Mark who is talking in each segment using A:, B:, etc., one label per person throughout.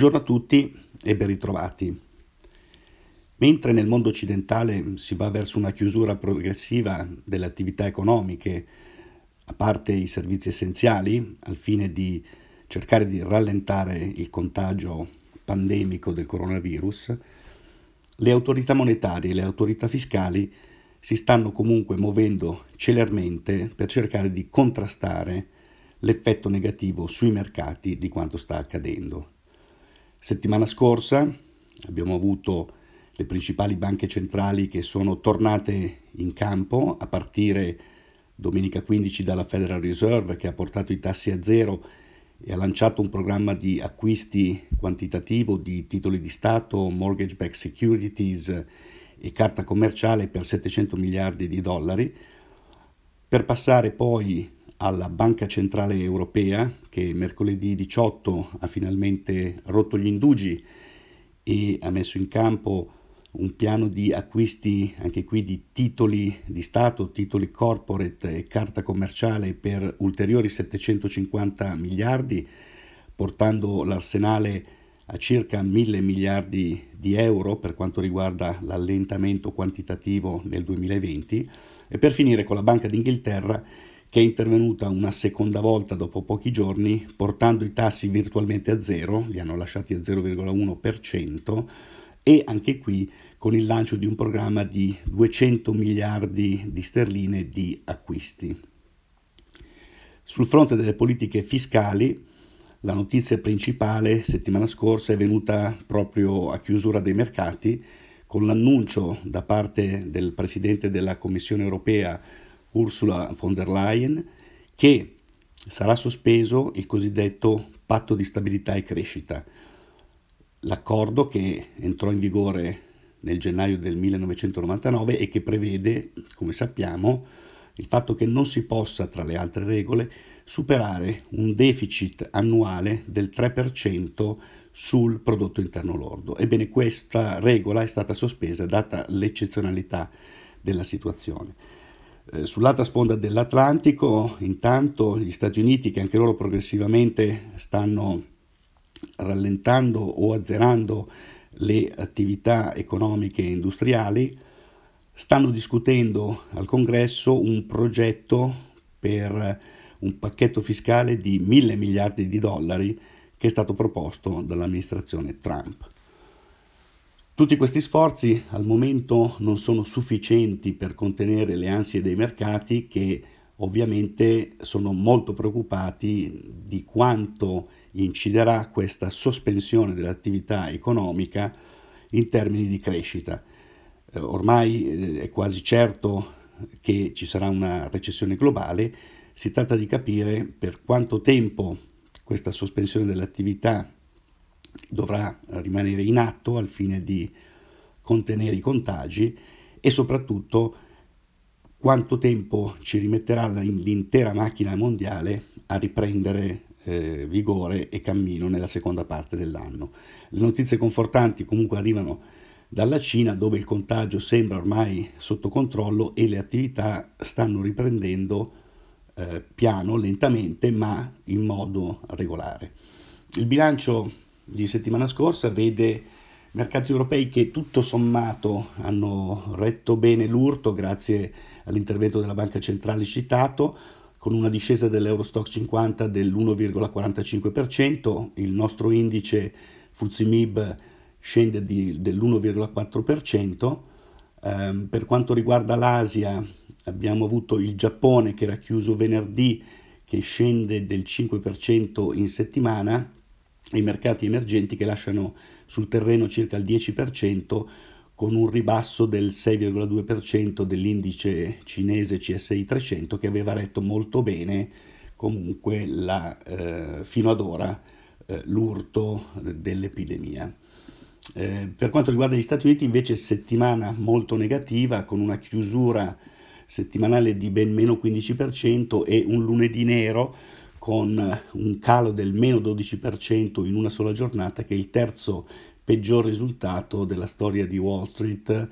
A: Buongiorno a tutti e ben ritrovati. Mentre nel mondo occidentale si va verso una chiusura progressiva delle attività economiche, a parte i servizi essenziali, al fine di cercare di rallentare il contagio pandemico del coronavirus, le autorità monetarie e le autorità fiscali si stanno comunque muovendo celermente per cercare di contrastare l'effetto negativo sui mercati di quanto sta accadendo. Settimana scorsa abbiamo avuto le principali banche centrali che sono tornate in campo a partire domenica 15 dalla Federal Reserve che ha portato i tassi a zero e ha lanciato un programma di acquisti quantitativo di titoli di Stato, mortgage backed securities e carta commerciale per 700 miliardi di dollari, per passare poi alla Banca Centrale Europea che mercoledì 18 ha finalmente rotto gli indugi e ha messo in campo un piano di acquisti anche qui di titoli di Stato, titoli corporate e carta commerciale per ulteriori 750 miliardi, portando l'arsenale a circa 1000 miliardi di euro per quanto riguarda l'allentamento quantitativo nel 2020 e per finire con la Banca d'Inghilterra che è intervenuta una seconda volta dopo pochi giorni portando i tassi virtualmente a zero, li hanno lasciati a 0,1% e anche qui con il lancio di un programma di 200 miliardi di sterline di acquisti. Sul fronte delle politiche fiscali, la notizia principale settimana scorsa è venuta proprio a chiusura dei mercati con l'annuncio da parte del Presidente della Commissione europea Ursula von der Leyen che sarà sospeso il cosiddetto patto di stabilità e crescita, l'accordo che entrò in vigore nel gennaio del 1999 e che prevede, come sappiamo, il fatto che non si possa, tra le altre regole, superare un deficit annuale del 3% sul prodotto interno lordo. Ebbene, questa regola è stata sospesa data l'eccezionalità della situazione. Eh, sull'altra sponda dell'Atlantico, intanto, gli Stati Uniti, che anche loro progressivamente stanno rallentando o azzerando le attività economiche e industriali, stanno discutendo al Congresso un progetto per un pacchetto fiscale di mille miliardi di dollari che è stato proposto dall'amministrazione Trump. Tutti questi sforzi al momento non sono sufficienti per contenere le ansie dei mercati che ovviamente sono molto preoccupati di quanto inciderà questa sospensione dell'attività economica in termini di crescita. Eh, ormai eh, è quasi certo che ci sarà una recessione globale, si tratta di capire per quanto tempo questa sospensione dell'attività dovrà rimanere in atto al fine di contenere i contagi e soprattutto quanto tempo ci rimetterà l'intera macchina mondiale a riprendere eh, vigore e cammino nella seconda parte dell'anno. Le notizie confortanti comunque arrivano dalla Cina dove il contagio sembra ormai sotto controllo e le attività stanno riprendendo eh, piano, lentamente, ma in modo regolare. Il bilancio di settimana scorsa vede mercati europei che tutto sommato hanno retto bene l'urto grazie all'intervento della banca centrale citato, con una discesa dell'Eurostock 50 dell'1,45%, il nostro indice FTSE scende di, dell'1,4%, eh, per quanto riguarda l'Asia abbiamo avuto il Giappone che era chiuso venerdì che scende del 5% in settimana, i mercati emergenti che lasciano sul terreno circa il 10% con un ribasso del 6,2% dell'indice cinese CSI 300 che aveva retto molto bene comunque la, eh, fino ad ora eh, l'urto dell'epidemia. Eh, per quanto riguarda gli Stati Uniti invece settimana molto negativa con una chiusura settimanale di ben meno 15% e un lunedì nero con un calo del meno 12% in una sola giornata che è il terzo peggior risultato della storia di Wall Street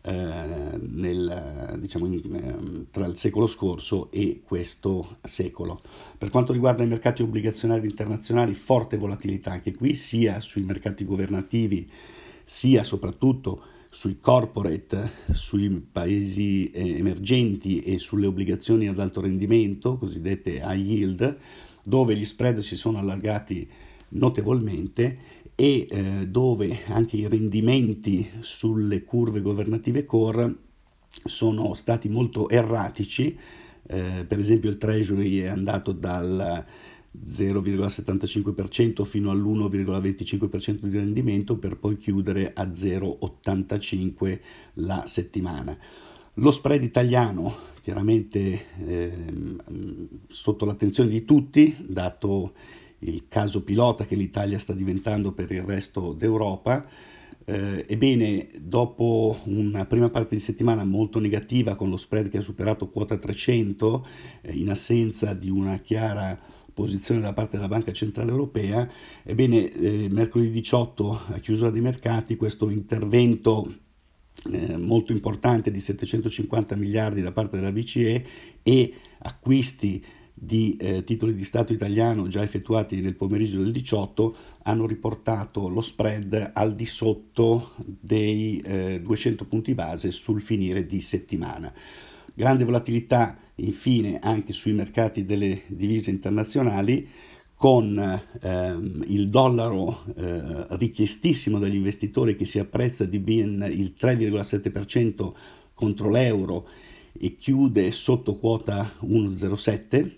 A: eh, nel, diciamo, in, eh, tra il secolo scorso e questo secolo. Per quanto riguarda i mercati obbligazionari internazionali, forte volatilità anche qui, sia sui mercati governativi, sia soprattutto sui corporate, sui paesi eh, emergenti e sulle obbligazioni ad alto rendimento, cosiddette high yield, dove gli spread si sono allargati notevolmente e eh, dove anche i rendimenti sulle curve governative core sono stati molto erratici, eh, per esempio il Treasury è andato dal 0,75% fino all'1,25% di rendimento per poi chiudere a 0,85% la settimana. Lo spread italiano, chiaramente eh, sotto l'attenzione di tutti, dato il caso pilota che l'Italia sta diventando per il resto d'Europa. Eh, ebbene, dopo una prima parte di settimana molto negativa con lo spread che ha superato quota 300, eh, in assenza di una chiara posizione da parte della Banca Centrale Europea, ebbene, eh, mercoledì 18 a chiusura dei mercati questo intervento eh, molto importante di 750 miliardi da parte della BCE e acquisti di eh, titoli di Stato italiano già effettuati nel pomeriggio del 18 hanno riportato lo spread al di sotto dei eh, 200 punti base sul finire di settimana. Grande volatilità infine anche sui mercati delle divise internazionali con ehm, il dollaro eh, richiestissimo dagli investitori che si apprezza di ben il 3,7% contro l'euro e chiude sotto quota 1,07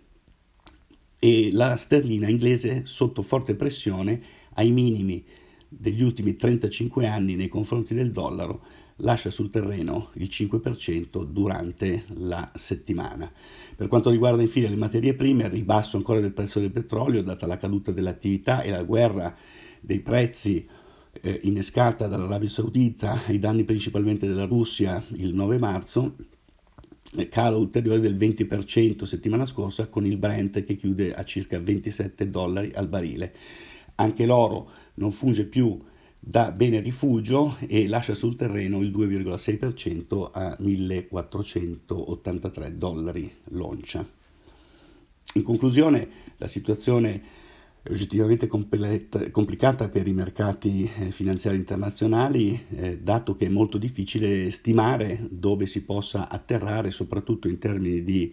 A: e la sterlina inglese sotto forte pressione ai minimi degli ultimi 35 anni nei confronti del dollaro lascia sul terreno il 5% durante la settimana. Per quanto riguarda infine le materie prime, il ribasso ancora del prezzo del petrolio, data la caduta dell'attività e la guerra dei prezzi eh, innescata dall'Arabia Saudita ai danni principalmente della Russia il 9 marzo, calo ulteriore del 20% settimana scorsa con il Brent che chiude a circa 27 dollari al barile. Anche l'oro non funge più da bene rifugio e lascia sul terreno il 2,6% a 1483 dollari l'oncia. In conclusione, la situazione è oggettivamente complicata per i mercati eh, finanziari internazionali, eh, dato che è molto difficile stimare dove si possa atterrare, soprattutto in termini di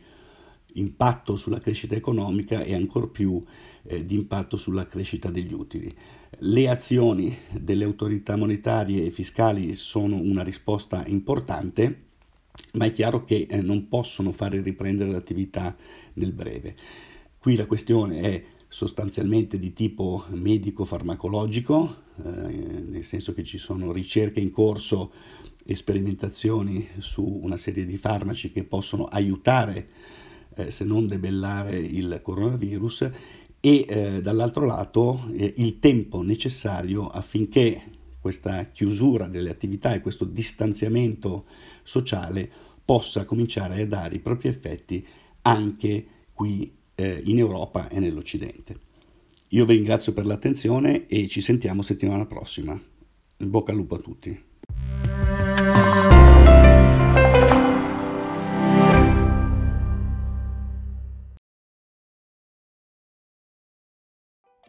A: impatto sulla crescita economica e ancor più eh, di impatto sulla crescita degli utili. Le azioni delle autorità monetarie e fiscali sono una risposta importante, ma è chiaro che eh, non possono fare riprendere l'attività nel breve. Qui la questione è sostanzialmente di tipo medico-farmacologico, eh, nel senso che ci sono ricerche in corso e sperimentazioni su una serie di farmaci che possono aiutare, eh, se non debellare il coronavirus, e eh, dall'altro lato eh, il tempo necessario affinché questa chiusura delle attività e questo distanziamento sociale possa cominciare a dare i propri effetti anche qui eh, in Europa e nell'Occidente. Io vi ringrazio per l'attenzione e ci sentiamo settimana prossima. In bocca al lupo a tutti.